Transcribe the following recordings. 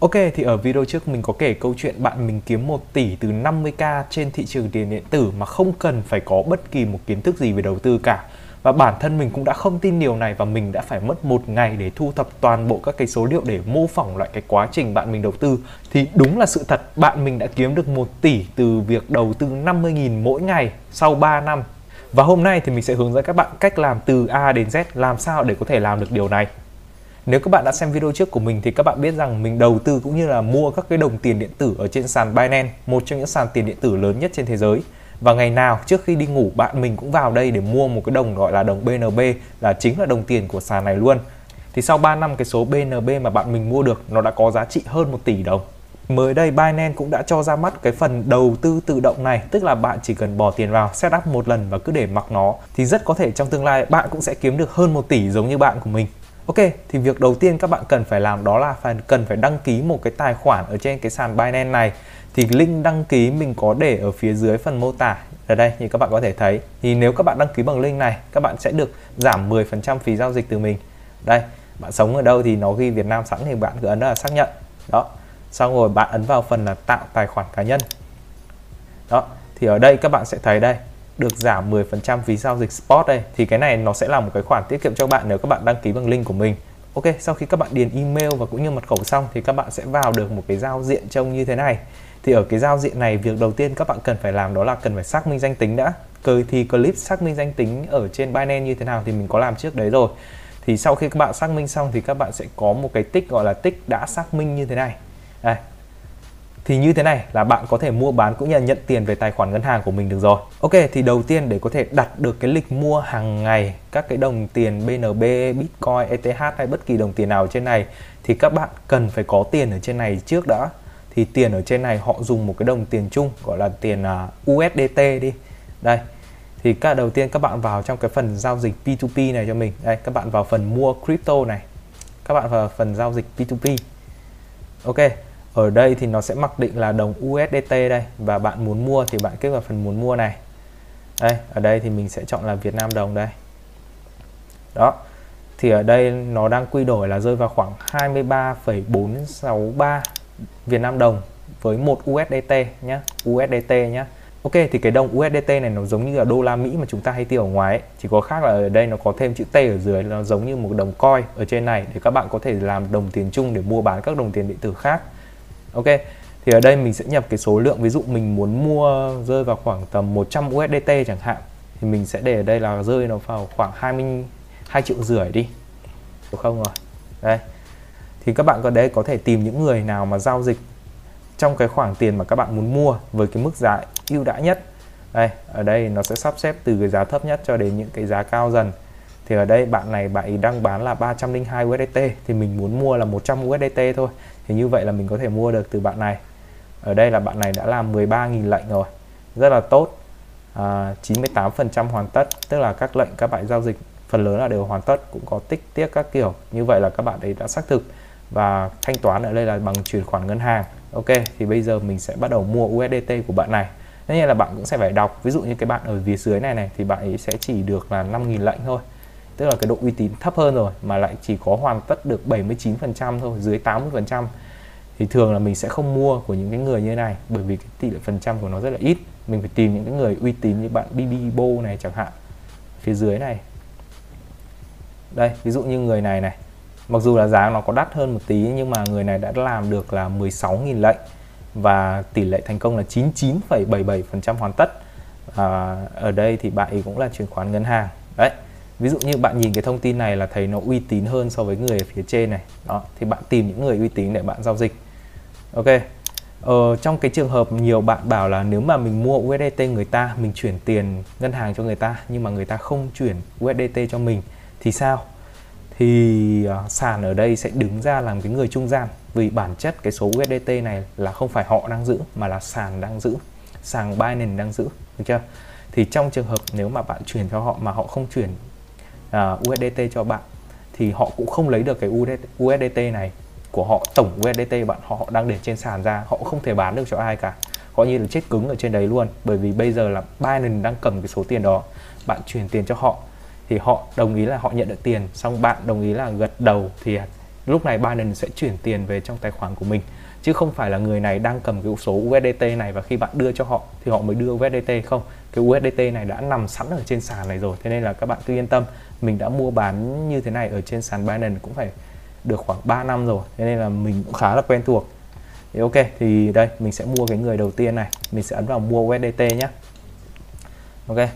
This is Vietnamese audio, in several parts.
Ok, thì ở video trước mình có kể câu chuyện bạn mình kiếm 1 tỷ từ 50k trên thị trường tiền điện tử mà không cần phải có bất kỳ một kiến thức gì về đầu tư cả. Và bản thân mình cũng đã không tin điều này và mình đã phải mất một ngày để thu thập toàn bộ các cái số liệu để mô phỏng lại cái quá trình bạn mình đầu tư. Thì đúng là sự thật, bạn mình đã kiếm được 1 tỷ từ việc đầu tư 50.000 mỗi ngày sau 3 năm. Và hôm nay thì mình sẽ hướng dẫn các bạn cách làm từ A đến Z, làm sao để có thể làm được điều này. Nếu các bạn đã xem video trước của mình thì các bạn biết rằng mình đầu tư cũng như là mua các cái đồng tiền điện tử ở trên sàn Binance, một trong những sàn tiền điện tử lớn nhất trên thế giới. Và ngày nào trước khi đi ngủ bạn mình cũng vào đây để mua một cái đồng gọi là đồng BNB là chính là đồng tiền của sàn này luôn. Thì sau 3 năm cái số BNB mà bạn mình mua được nó đã có giá trị hơn 1 tỷ đồng. Mới đây Binance cũng đã cho ra mắt cái phần đầu tư tự động này Tức là bạn chỉ cần bỏ tiền vào setup một lần và cứ để mặc nó Thì rất có thể trong tương lai bạn cũng sẽ kiếm được hơn 1 tỷ giống như bạn của mình Ok, thì việc đầu tiên các bạn cần phải làm đó là phải cần phải đăng ký một cái tài khoản ở trên cái sàn Binance này. Thì link đăng ký mình có để ở phía dưới phần mô tả ở đây như các bạn có thể thấy. Thì nếu các bạn đăng ký bằng link này, các bạn sẽ được giảm 10% phí giao dịch từ mình. Đây, bạn sống ở đâu thì nó ghi Việt Nam sẵn thì bạn cứ ấn là xác nhận. Đó. Xong rồi bạn ấn vào phần là tạo tài khoản cá nhân. Đó, thì ở đây các bạn sẽ thấy đây được giảm 10% phí giao dịch spot đây, thì cái này nó sẽ là một cái khoản tiết kiệm cho bạn nếu các bạn đăng ký bằng link của mình. Ok, sau khi các bạn điền email và cũng như mật khẩu xong thì các bạn sẽ vào được một cái giao diện trông như thế này. Thì ở cái giao diện này, việc đầu tiên các bạn cần phải làm đó là cần phải xác minh danh tính đã. Cười thì clip xác minh danh tính ở trên Binance như thế nào thì mình có làm trước đấy rồi. Thì sau khi các bạn xác minh xong thì các bạn sẽ có một cái tích gọi là tích đã xác minh như thế này. Đây thì như thế này là bạn có thể mua bán cũng như là nhận tiền về tài khoản ngân hàng của mình được rồi. Ok thì đầu tiên để có thể đặt được cái lịch mua hàng ngày các cái đồng tiền BNB, Bitcoin, ETH hay bất kỳ đồng tiền nào trên này thì các bạn cần phải có tiền ở trên này trước đã. Thì tiền ở trên này họ dùng một cái đồng tiền chung gọi là tiền à, USDT đi. Đây. Thì các đầu tiên các bạn vào trong cái phần giao dịch P2P này cho mình. Đây các bạn vào phần mua crypto này. Các bạn vào phần giao dịch P2P. Ok, ở đây thì nó sẽ mặc định là đồng USDT đây và bạn muốn mua thì bạn kích vào phần muốn mua này. Đây ở đây thì mình sẽ chọn là Việt Nam đồng đây. Đó thì ở đây nó đang quy đổi là rơi vào khoảng 23,463 Việt Nam đồng với một USDT nhé USDT nhé Ok thì cái đồng USDT này nó giống như là đô la Mỹ mà chúng ta hay tiêu ở ngoài ấy. Chỉ có khác là ở đây nó có thêm chữ T ở dưới Nó giống như một đồng coin ở trên này Để các bạn có thể làm đồng tiền chung để mua bán các đồng tiền điện tử khác ok, thì ở đây mình sẽ nhập cái số lượng. Ví dụ mình muốn mua rơi vào khoảng tầm 100 USDT chẳng hạn, thì mình sẽ để ở đây là rơi nó vào khoảng 22 triệu rưỡi đi. Được không rồi đây. Thì các bạn có đấy, có thể tìm những người nào mà giao dịch trong cái khoảng tiền mà các bạn muốn mua với cái mức giá ưu đãi nhất. Đây, ở đây nó sẽ sắp xếp từ cái giá thấp nhất cho đến những cái giá cao dần. Thì ở đây bạn này, bạn ấy đang bán là 302 USDT thì mình muốn mua là 100 USDT thôi thì như vậy là mình có thể mua được từ bạn này. Ở đây là bạn này đã làm 13.000 lệnh rồi. Rất là tốt. À, 98% hoàn tất tức là các lệnh các bạn giao dịch phần lớn là đều hoàn tất cũng có tích tiếc các kiểu. Như vậy là các bạn ấy đã xác thực và thanh toán ở đây là bằng chuyển khoản ngân hàng. Ok thì bây giờ mình sẽ bắt đầu mua USDT của bạn này. Tất nhiên là bạn cũng sẽ phải đọc. Ví dụ như cái bạn ở phía dưới này này thì bạn ấy sẽ chỉ được là 5.000 lệnh thôi tức là cái độ uy tín thấp hơn rồi mà lại chỉ có hoàn tất được 79% thôi dưới 80% thì thường là mình sẽ không mua của những cái người như thế này bởi vì cái tỷ lệ phần trăm của nó rất là ít. Mình phải tìm những cái người uy tín như bạn Bibibo này chẳng hạn phía dưới này. Đây ví dụ như người này này. Mặc dù là giá nó có đắt hơn một tí nhưng mà người này đã làm được là 16.000 lệnh. Và tỷ lệ thành công là 99,77% hoàn tất. À, ở đây thì bạn ấy cũng là chuyển khoản ngân hàng. Đấy ví dụ như bạn nhìn cái thông tin này là thấy nó uy tín hơn so với người ở phía trên này. Đó thì bạn tìm những người uy tín để bạn giao dịch. Ok. Ờ, trong cái trường hợp nhiều bạn bảo là nếu mà mình mua USDT người ta mình chuyển tiền ngân hàng cho người ta nhưng mà người ta không chuyển USDT cho mình thì sao? Thì uh, sàn ở đây sẽ đứng ra làm cái người trung gian vì bản chất cái số USDT này là không phải họ đang giữ mà là sàn đang giữ sàn Binance đang giữ được chưa? Thì trong trường hợp nếu mà bạn chuyển cho họ mà họ không chuyển À, uh, USDT cho bạn thì họ cũng không lấy được cái USDT này của họ tổng USDT bạn họ đang để trên sàn ra họ không thể bán được cho ai cả. Coi như là chết cứng ở trên đấy luôn bởi vì bây giờ là Binance đang cầm cái số tiền đó bạn chuyển tiền cho họ thì họ đồng ý là họ nhận được tiền xong bạn đồng ý là gật đầu thì lúc này Binance sẽ chuyển tiền về trong tài khoản của mình. Chứ không phải là người này đang cầm cái số USDT này và khi bạn đưa cho họ thì họ mới đưa USDT không? Cái USDT này đã nằm sẵn ở trên sàn này rồi thế nên là các bạn cứ yên tâm mình đã mua bán như thế này ở trên sàn Binance cũng phải được khoảng 3 năm rồi, thế nên là mình cũng khá là quen thuộc. Thì ok, thì đây, mình sẽ mua cái người đầu tiên này. Mình sẽ ấn vào mua USDT nhé ok,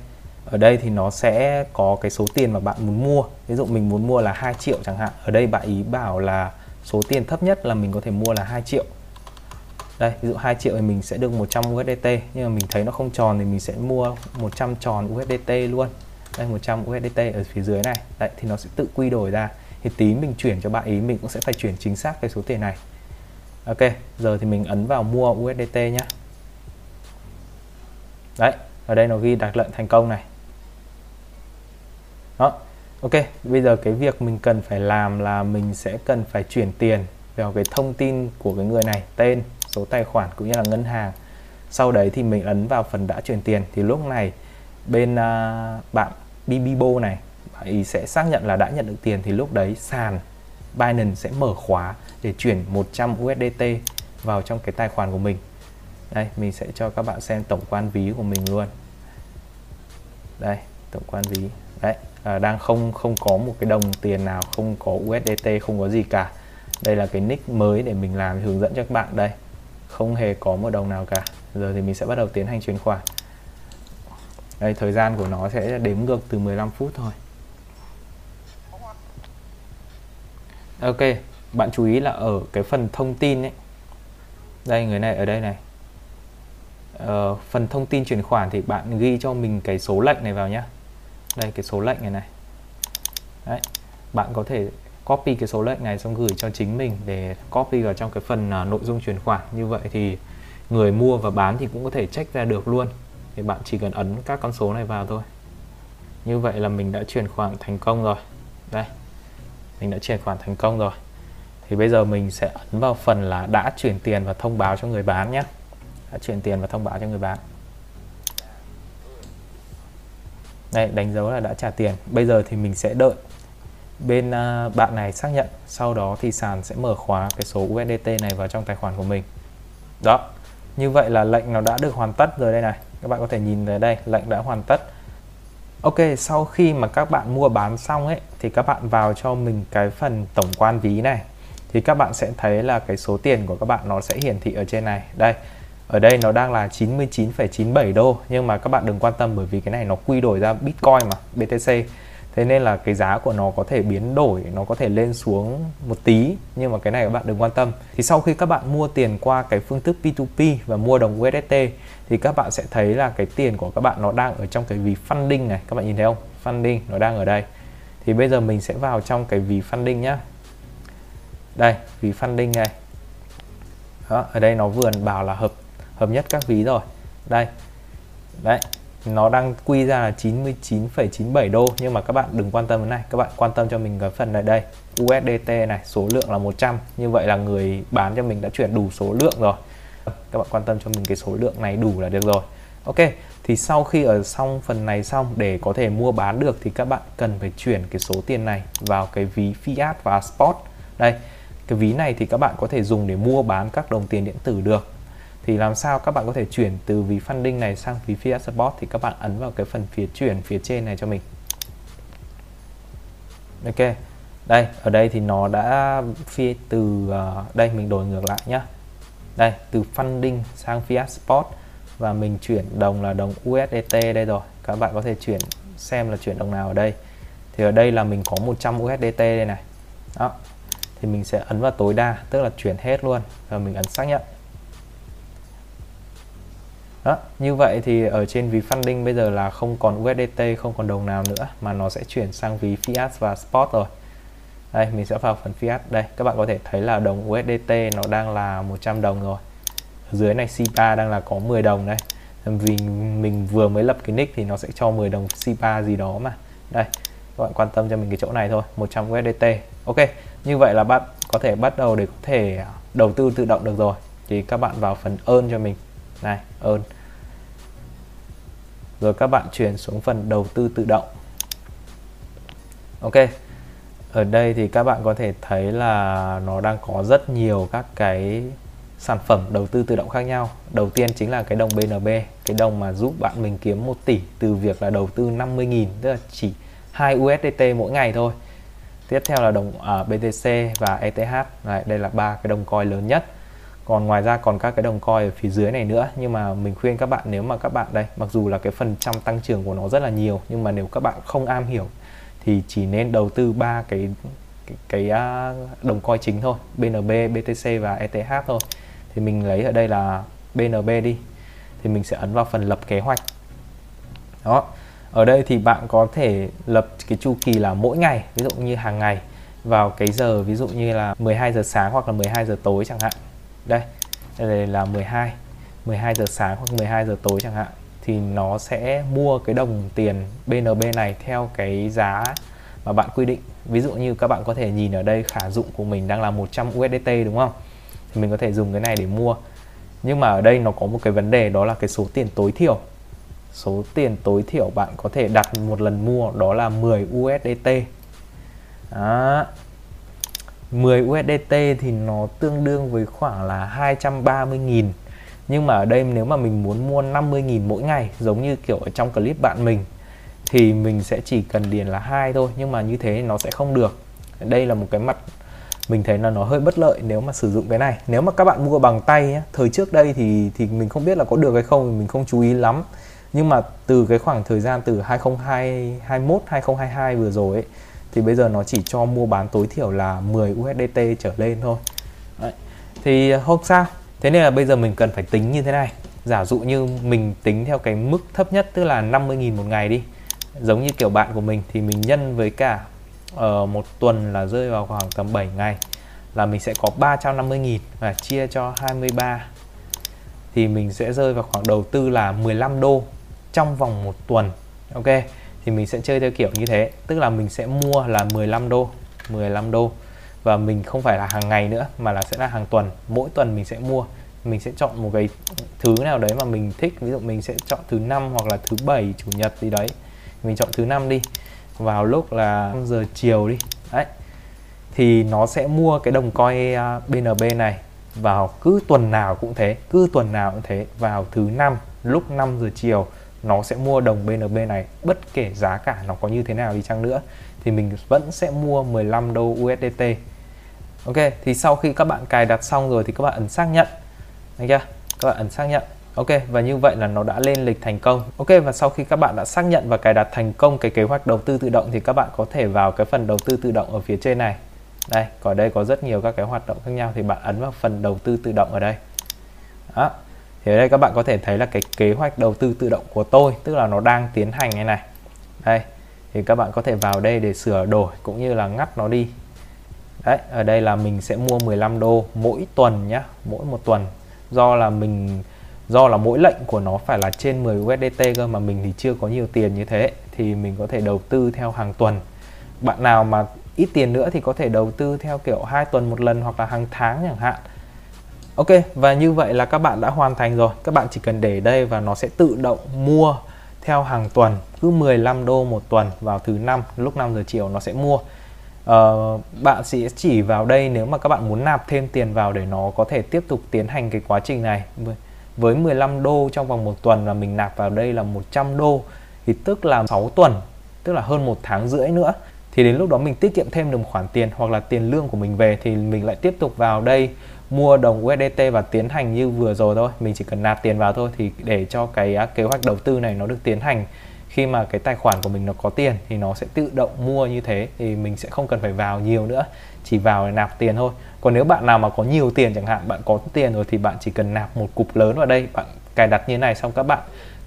ở đây thì nó sẽ có cái số tiền mà bạn muốn mua. Ví dụ mình muốn mua là 2 triệu chẳng hạn. Ở đây bạn ý bảo là số tiền thấp nhất là mình có thể mua là 2 triệu. Đây, ví dụ 2 triệu thì mình sẽ được 100 USDT nhưng mà mình thấy nó không tròn thì mình sẽ mua 100 tròn USDT luôn đây 100 USDT ở phía dưới này. Đấy thì nó sẽ tự quy đổi ra. Thì tí mình chuyển cho bạn ý mình cũng sẽ phải chuyển chính xác cái số tiền này. Ok giờ thì mình ấn vào mua USDT nhé đấy ở đây nó ghi đặt lệnh thành công này. Đó ok bây giờ cái việc mình cần phải làm là mình sẽ cần phải chuyển tiền vào cái thông tin của cái người này tên số tài khoản cũng như là ngân hàng. Sau đấy thì mình ấn vào phần đã chuyển tiền. Thì lúc này bên uh, bạn Bibibo này bạn sẽ xác nhận là đã nhận được tiền thì lúc đấy sàn Binance sẽ mở khóa để chuyển 100 USDT vào trong cái tài khoản của mình. Đây mình sẽ cho các bạn xem tổng quan ví của mình luôn. Đây tổng quan ví. Đấy à, đang không không có một cái đồng tiền nào không có USDT không có gì cả. Đây là cái nick mới để mình làm hướng dẫn cho các bạn đây. Không hề có một đồng nào cả. Giờ thì mình sẽ bắt đầu tiến hành chuyển khoản đây thời gian của nó sẽ đếm ngược từ 15 phút thôi. Ok bạn chú ý là ở cái phần thông tin ấy. Đây người này ở đây này. Ờ, phần thông tin chuyển khoản thì bạn ghi cho mình cái số lệnh này vào nhé đây cái số lệnh này này. Đấy bạn có thể copy cái số lệnh này xong gửi cho chính mình để copy vào trong cái phần uh, nội dung chuyển khoản. Như vậy thì người mua và bán thì cũng có thể check ra được luôn thì bạn chỉ cần ấn các con số này vào thôi. Như vậy là mình đã chuyển khoản thành công rồi. Đây mình đã chuyển khoản thành công rồi. Thì bây giờ mình sẽ ấn vào phần là đã chuyển tiền và thông báo cho người bán nhé. Đã chuyển tiền và thông báo cho người bán. Đây đánh dấu là đã trả tiền. Bây giờ thì mình sẽ đợi bên uh, bạn này xác nhận. Sau đó thì sàn sẽ mở khóa cái số USDT này vào trong tài khoản của mình. Đó như vậy là lệnh nó đã được hoàn tất rồi đây này các bạn có thể nhìn về đây lệnh đã hoàn tất. Ok sau khi mà các bạn mua bán xong ấy thì các bạn vào cho mình cái phần tổng quan ví này. Thì các bạn sẽ thấy là cái số tiền của các bạn nó sẽ hiển thị ở trên này. Đây ở đây nó đang là 99,97 đô. Nhưng mà các bạn đừng quan tâm bởi vì cái này nó quy đổi ra Bitcoin mà BTC thế nên là cái giá của nó có thể biến đổi nó có thể lên xuống một tí nhưng mà cái này các bạn đừng quan tâm. Thì sau khi các bạn mua tiền qua cái phương thức P2P và mua đồng USDT thì các bạn sẽ thấy là cái tiền của các bạn nó đang ở trong cái ví funding này. Các bạn nhìn thấy không? Funding nó đang ở đây. Thì bây giờ mình sẽ vào trong cái ví funding nhá. Đây ví funding này. Đó, ở đây nó vừa bảo là hợp hợp nhất các ví rồi. Đây. Đấy nó đang quy ra là 99,97 đô. Nhưng mà các bạn đừng quan tâm đến này. Các bạn quan tâm cho mình cái phần này đây. USDT này số lượng là 100 như vậy là người bán cho mình đã chuyển đủ số lượng rồi. Các bạn quan tâm cho mình cái số lượng này đủ là được rồi. Ok thì sau khi ở xong phần này xong để có thể mua bán được thì các bạn cần phải chuyển cái số tiền này vào cái ví fiat và spot đây cái ví này thì các bạn có thể dùng để mua bán các đồng tiền điện tử được thì làm sao các bạn có thể chuyển từ ví funding này sang ví fiat spot thì các bạn ấn vào cái phần phía chuyển phía trên này cho mình. Ok đây ở đây thì nó đã phi từ uh, đây mình đổi ngược lại nhá. Đây từ funding sang fiat spot và mình chuyển đồng là đồng USDT đây rồi. Các bạn có thể chuyển xem là chuyển đồng nào ở đây. Thì ở đây là mình có 100 USDT đây này. Đó thì mình sẽ ấn vào tối đa tức là chuyển hết luôn và mình ấn xác nhận đó, như vậy thì ở trên ví funding bây giờ là không còn USDT không còn đồng nào nữa, mà nó sẽ chuyển sang ví fiat và spot rồi. Đây, mình sẽ vào phần fiat. Đây, các bạn có thể thấy là đồng USDT nó đang là 100 đồng rồi. Ở dưới này SIPA đang là có 10 đồng đây. Vì mình vừa mới lập cái nick thì nó sẽ cho 10 đồng SIPA gì đó mà. Đây, các bạn quan tâm cho mình cái chỗ này thôi 100 USDT ok, như vậy là bạn có thể bắt đầu để có thể đầu tư tự động được rồi. Thì các bạn vào phần ơn cho mình này ơn. Rồi các bạn chuyển xuống phần đầu tư tự động. Ok ở đây thì các bạn có thể thấy là nó đang có rất nhiều các cái sản phẩm đầu tư tự động khác nhau. Đầu tiên chính là cái đồng BNB cái đồng mà giúp bạn mình kiếm 1 tỷ từ việc là đầu tư 50.000 tức là chỉ 2 USDT mỗi ngày thôi. Tiếp theo là đồng uh, à, BTC và ETH Đấy, đây là ba cái đồng coin lớn nhất còn ngoài ra còn các cái đồng coin ở phía dưới này nữa. Nhưng mà mình khuyên các bạn nếu mà các bạn đây mặc dù là cái phần trăm tăng trưởng của nó rất là nhiều nhưng mà nếu các bạn không am hiểu thì chỉ nên đầu tư ba cái cái, cái à, đồng coin chính thôi. BNB, BTC và ETH thôi. Thì mình lấy ở đây là BNB đi. Thì mình sẽ ấn vào phần lập kế hoạch. Đó. Ở đây thì bạn có thể lập cái chu kỳ là mỗi ngày ví dụ như hàng ngày vào cái giờ ví dụ như là 12 giờ sáng hoặc là 12 giờ tối chẳng hạn đây đây là 12 12 giờ sáng hoặc 12 giờ tối chẳng hạn, thì nó sẽ mua cái đồng tiền BNB này theo cái giá mà bạn quy định. Ví dụ như các bạn có thể nhìn ở đây khả dụng của mình đang là 100 USDT đúng không? Thì mình có thể dùng cái này để mua. Nhưng mà ở đây nó có một cái vấn đề, đó là cái số tiền tối thiểu. Số tiền tối thiểu bạn có thể đặt một lần mua, đó là 10 USDT đó. 10 USDT thì nó tương đương với khoảng là 230.000 nhưng mà ở đây nếu mà mình muốn mua 50.000 mỗi ngày giống như kiểu ở trong clip bạn mình thì mình sẽ chỉ cần điền là hai thôi nhưng mà như thế nó sẽ không được. Đây là một cái mặt mình thấy là nó hơi bất lợi nếu mà sử dụng cái này. Nếu mà các bạn mua bằng tay nhé, thời trước đây thì thì mình không biết là có được hay không mình không chú ý lắm. Nhưng mà từ cái khoảng thời gian từ 2021 2022 vừa rồi ấy thì bây giờ nó chỉ cho mua bán tối thiểu là 10 USDT trở lên thôi. Đấy. thì ờ, không sao. Thế nên là bây giờ mình cần phải tính như thế này. Giả dụ như mình tính theo cái mức thấp nhất tức là 50.000 một ngày đi. Giống như kiểu bạn của mình thì mình nhân với cả uh, một tuần là rơi vào khoảng tầm 7 ngày là mình sẽ có 350.000 và chia cho 23 thì mình sẽ rơi vào khoảng đầu tư là 15 đô trong vòng một tuần. Ok? Thì mình sẽ chơi theo kiểu như thế. Tức là mình sẽ mua là 15 đô 15 đô. Và mình không phải là hàng ngày nữa, mà là sẽ là hàng tuần. Mỗi tuần mình sẽ mua. Mình sẽ chọn một cái thứ nào đấy mà mình thích. Ví dụ mình sẽ chọn thứ năm hoặc là thứ bảy, chủ nhật gì đấy. Mình chọn thứ năm đi. Vào lúc là 5 giờ chiều đi. Đấy. Thì nó sẽ mua cái đồng coin à, BNB này. Vào cứ tuần nào cũng thế, cứ tuần nào cũng thế. Vào thứ năm, lúc 5 giờ chiều nó sẽ mua đồng BNB này, bất kể giá cả nó có như thế nào đi chăng nữa, thì mình vẫn sẽ mua 15 đô USDT Ok, thì sau khi các bạn cài đặt xong rồi thì các bạn ấn xác nhận. Đấy chưa các bạn ấn xác nhận. Ok, và như vậy là nó đã lên lịch thành công. Ok, và sau khi các bạn đã xác nhận và cài đặt thành công cái kế hoạch đầu tư tự động thì các bạn có thể vào cái phần đầu tư tự động ở phía trên này. Đây ở đây có rất nhiều các cái hoạt động khác nhau thì bạn ấn vào phần đầu tư tự động ở đây. Đó thì ở đây các bạn có thể thấy là cái kế hoạch đầu tư tự động của tôi, tức là nó đang tiến hành như này. Đây, thì các bạn có thể vào đây để sửa đổi cũng như là ngắt nó đi. Đấy, ở đây là mình sẽ mua 15 đô mỗi tuần nhá, mỗi một tuần. Do là mình, do là mỗi lệnh của nó phải là trên 10 USDT cơ mà mình thì chưa có nhiều tiền như thế, thì mình có thể đầu tư theo hàng tuần. Bạn nào mà ít tiền nữa thì có thể đầu tư theo kiểu hai tuần một lần hoặc là hàng tháng chẳng hạn. Ok và như vậy là các bạn đã hoàn thành rồi. Các bạn chỉ cần để đây và nó sẽ tự động mua theo hàng tuần. Cứ 15 đô một tuần vào thứ năm lúc 5 giờ chiều nó sẽ mua. Uh, bạn sẽ chỉ vào đây nếu mà các bạn muốn nạp thêm tiền vào để nó có thể tiếp tục tiến hành cái quá trình này. Với 15 đô trong vòng một tuần là mình nạp vào đây là 100 đô thì tức là 6 tuần tức là hơn một tháng rưỡi nữa. Thì đến lúc đó mình tiết kiệm thêm được một khoản tiền hoặc là tiền lương của mình về thì mình lại tiếp tục vào đây mua đồng USDT và tiến hành như vừa rồi thôi. Mình chỉ cần nạp tiền vào thôi thì để cho cái à, kế hoạch đầu tư này nó được tiến hành. Khi mà cái tài khoản của mình nó có tiền thì nó sẽ tự động mua như thế thì mình sẽ không cần phải vào nhiều nữa, chỉ vào để nạp tiền thôi. Còn nếu bạn nào mà có nhiều tiền chẳng hạn, bạn có tiền rồi thì bạn chỉ cần nạp một cục lớn vào đây, bạn cài đặt như thế này xong các bạn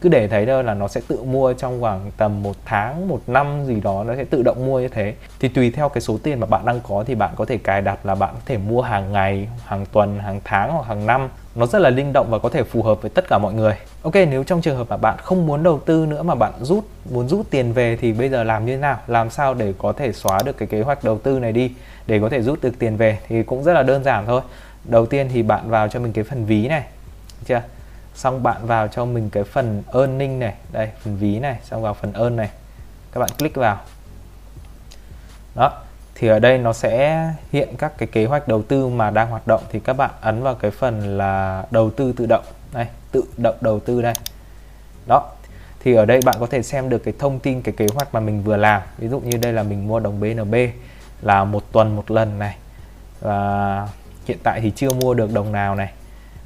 cứ để thấy đâu là nó sẽ tự mua trong khoảng tầm một tháng, một năm gì đó, nó sẽ tự động mua như thế. Thì tùy theo cái số tiền mà bạn đang có thì bạn có thể cài đặt là bạn có thể mua hàng ngày, hàng tuần, hàng tháng hoặc hàng năm. Nó rất là linh động và có thể phù hợp với tất cả mọi người. Ok, nếu trong trường hợp mà bạn không muốn đầu tư nữa mà bạn rút, muốn rút tiền về thì bây giờ làm như thế nào? Làm sao để có thể xóa được cái kế hoạch đầu tư này đi? Để có thể rút được tiền về thì cũng rất là đơn giản thôi. Đầu tiên thì bạn vào cho mình cái phần ví này chưa? Xong bạn vào cho mình cái phần earning này. Đây, phần ví này. Xong vào phần earn này. Các bạn click vào. Đó, thì ở đây nó sẽ hiện các cái kế hoạch đầu tư mà đang hoạt động. Thì các bạn ấn vào cái phần là đầu tư tự động. Đây, tự động đầu tư đây. Đó, thì ở đây bạn có thể xem được cái thông tin, cái kế hoạch mà mình vừa làm. Ví dụ như đây là mình mua đồng BNB là một tuần một lần này. Và hiện tại thì chưa mua được đồng nào này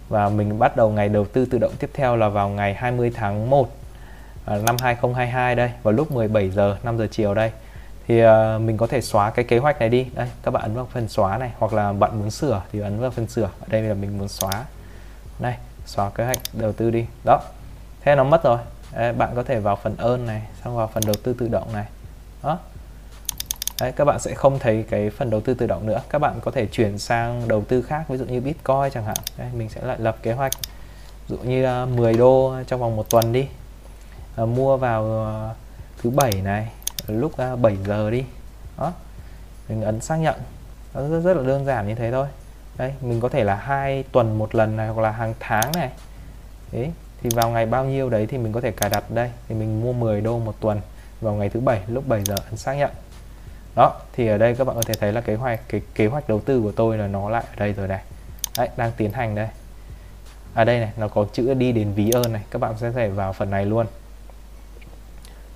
và mình bắt đầu ngày đầu tư tự động tiếp theo là vào ngày 20 tháng 1 à, năm 2022 đây vào lúc 17 giờ 5 giờ chiều đây. Thì uh, mình có thể xóa cái kế hoạch này đi. Đây các bạn ấn vào phần xóa này hoặc là bạn muốn sửa thì ấn vào phần sửa. Ở đây là mình muốn xóa. Đây xóa kế hoạch đầu tư đi. Đó thế nó mất rồi. Đấy, bạn có thể vào phần ơn này xong vào phần đầu tư tự động này. Đó. Đấy, các bạn sẽ không thấy cái phần đầu tư tự động nữa. Các bạn có thể chuyển sang đầu tư khác ví dụ như Bitcoin chẳng hạn. Đấy, mình sẽ lại lập kế hoạch. Ví dụ như ờ, 10 đô trong vòng một tuần đi. À, mua vào ờ, thứ bảy này lúc 7 giờ đi. Đó mình ấn xác nhận. Nó rất, rất là đơn giản như thế thôi. Đấy mình có thể là hai tuần một lần này hoặc là hàng tháng này. Đấy thì vào ngày bao nhiêu đấy thì mình có thể cài đặt đây. Thì mình mua 10 đô một tuần vào ngày thứ bảy lúc 7 giờ ấn xác nhận đó, thì ở đây các bạn có thể thấy là kế hoạch, cái kế hoạch đầu tư của tôi là nó lại ở đây rồi này. Đấy, đang tiến hành đây. Ở à đây này, nó có chữ đi đến ví ơn này, các bạn sẽ thể vào phần này luôn.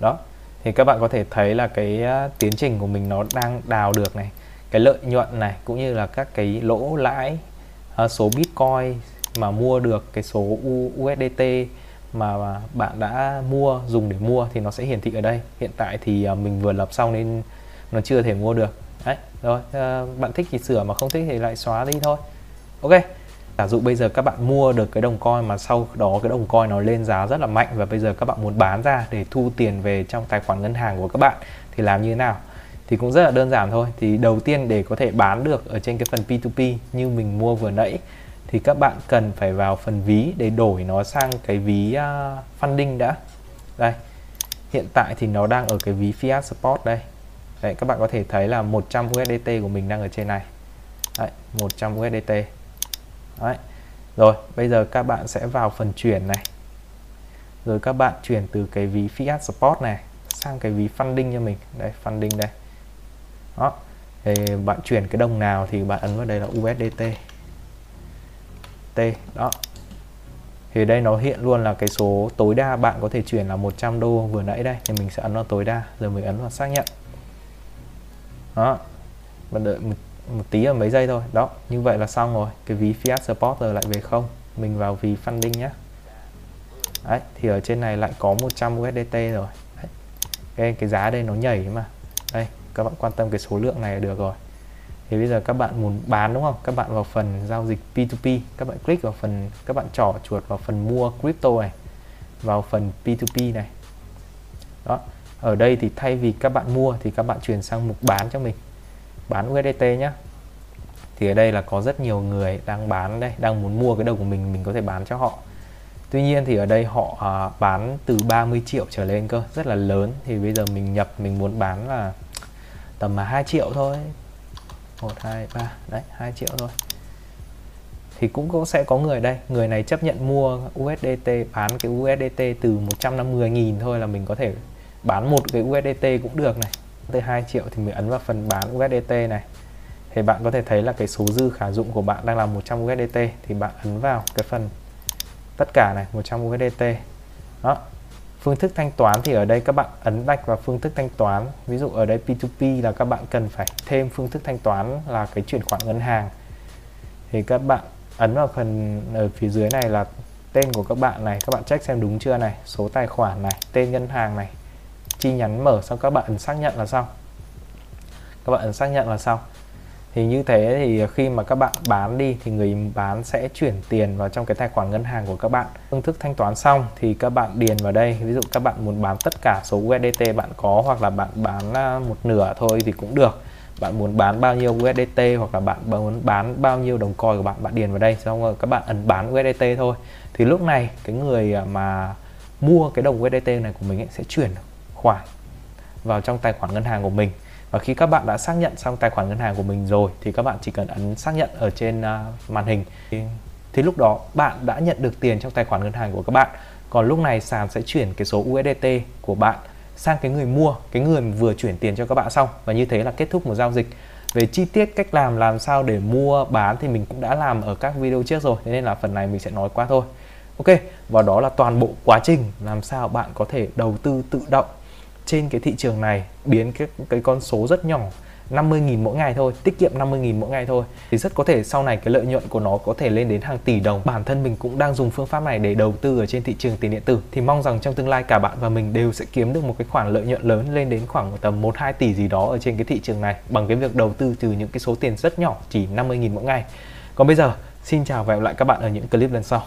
Đó, thì các bạn có thể thấy là cái à, tiến trình của mình nó đang đào được này. Cái lợi nhuận này, cũng như là các cái lỗ lãi à, số bitcoin mà mua được, cái số USDT mà bạn đã mua, dùng để mua thì nó sẽ hiển thị ở đây. Hiện tại thì à, mình vừa lập xong nên nó chưa thể mua được. Đấy rồi uh, bạn thích thì sửa mà không thích thì lại xóa đi thôi. Ok. Giả dụ bây giờ các bạn mua được cái đồng coin mà sau đó cái đồng coin nó lên giá rất là mạnh và bây giờ các bạn muốn bán ra để thu tiền về trong tài khoản ngân hàng của các bạn thì làm như thế nào? Thì cũng rất là đơn giản thôi. Thì đầu tiên để có thể bán được ở trên cái phần P2P như mình mua vừa nãy thì các bạn cần phải vào phần ví để đổi nó sang cái ví uh, funding đã. Đây. Hiện tại thì nó đang ở cái ví fiat spot đây đấy các bạn có thể thấy là 100 USDT của mình đang ở trên này. Đấy, 100 USDT đấy rồi bây giờ các bạn sẽ vào phần chuyển này. Rồi các bạn chuyển từ cái ví fiat Sport này sang cái ví funding cho mình. Đây funding đây. Đó thì bạn chuyển cái đồng nào thì bạn ấn vào đây là USDT T. Đó. Thì đây nó hiện luôn là cái số tối đa bạn có thể chuyển là 100 đô vừa nãy đây thì mình sẽ ấn vào tối đa rồi mình ấn vào xác nhận đó. Bạn đợi một, một tí là mấy giây thôi. Đó như vậy là xong rồi. Cái ví fiat supporter lại về không? Mình vào ví funding nhé đấy thì ở trên này lại có 100 USDT rồi. Đấy. Cái, cái giá đây nó nhảy mà. Đây các bạn quan tâm cái số lượng này là được rồi. Thì bây giờ các bạn muốn bán đúng không? Các bạn vào phần giao dịch P2P các bạn click vào phần các bạn trỏ chuột vào phần mua crypto này. Vào phần P2P này. Đó ở đây thì thay vì các bạn mua thì các bạn chuyển sang mục bán cho mình. Bán USDT nhé thì ở đây là có rất nhiều người đang bán đây đang muốn mua cái đồng của mình mình có thể bán cho họ. Tuy nhiên thì ở đây họ à, bán từ 30 triệu trở lên cơ rất là lớn. Thì bây giờ mình nhập mình muốn bán là tầm mà 2 triệu thôi. 1 2 3 đấy 2 triệu thôi. Thì cũng có sẽ có người đây. Người này chấp nhận mua USDT bán cái USDT từ 150.000 thôi là mình có thể bán một cái USDT cũng được này. Tới 2 triệu thì mình ấn vào phần bán USDT này. Thì bạn có thể thấy là cái số dư khả dụng của bạn đang là 100 USDT thì bạn ấn vào cái phần tất cả này 100 USDT đó. Phương thức thanh toán thì ở đây các bạn ấn đạch vào phương thức thanh toán. Ví dụ ở đây P2P là các bạn cần phải thêm phương thức thanh toán là cái chuyển khoản ngân hàng. Thì các bạn ấn vào phần ở phía dưới này là tên của các bạn này. Các bạn check xem đúng chưa này. Số tài khoản này, tên ngân hàng này chi nhánh mở xong các bạn ấn xác nhận là xong. Các bạn ấn xác nhận là xong. Thì như thế thì khi mà các bạn bán đi thì người bán sẽ chuyển tiền vào trong cái tài khoản ngân hàng của các bạn. Phương thức thanh toán xong thì các bạn điền vào đây. Ví dụ các bạn muốn bán tất cả số USDT bạn có hoặc là bạn bán à, một nửa thôi thì cũng được. Bạn muốn bán bao nhiêu USDT hoặc là bạn muốn bán bao nhiêu đồng coin của bạn bạn điền vào đây. Xong rồi các bạn ấn bán USDT thôi. Thì lúc này cái người mà mua cái đồng USDT này của mình ấy sẽ chuyển khoản vào trong tài khoản ngân hàng của mình. Và khi các bạn đã xác nhận xong tài khoản ngân hàng của mình rồi thì các bạn chỉ cần ấn xác nhận ở trên uh, màn hình. Thì lúc đó bạn đã nhận được tiền trong tài khoản ngân hàng của các bạn. Còn lúc này sàn sẽ chuyển cái số USDT của bạn sang cái người mua cái người vừa chuyển tiền cho các bạn xong. Và như thế là kết thúc một giao dịch. Về chi tiết cách làm làm sao để mua bán thì mình cũng đã làm ở các video trước rồi. Thế nên là phần này mình sẽ nói qua thôi. Ok và đó là toàn bộ quá trình làm sao bạn có thể đầu tư tự động trên cái thị trường này biến cái cái con số rất nhỏ 50.000 mỗi ngày thôi, tiết kiệm 50.000 mỗi ngày thôi thì rất có thể sau này cái lợi nhuận của nó có thể lên đến hàng tỷ đồng. Bản thân mình cũng đang dùng phương pháp này để đầu tư ở trên thị trường tiền điện tử thì mong rằng trong tương lai cả bạn và mình đều sẽ kiếm được một cái khoản lợi nhuận lớn lên đến khoảng tầm 1 2 tỷ gì đó ở trên cái thị trường này bằng cái việc đầu tư từ những cái số tiền rất nhỏ chỉ 50.000 mỗi ngày. Còn bây giờ, xin chào và hẹn gặp lại các bạn ở những clip lần sau.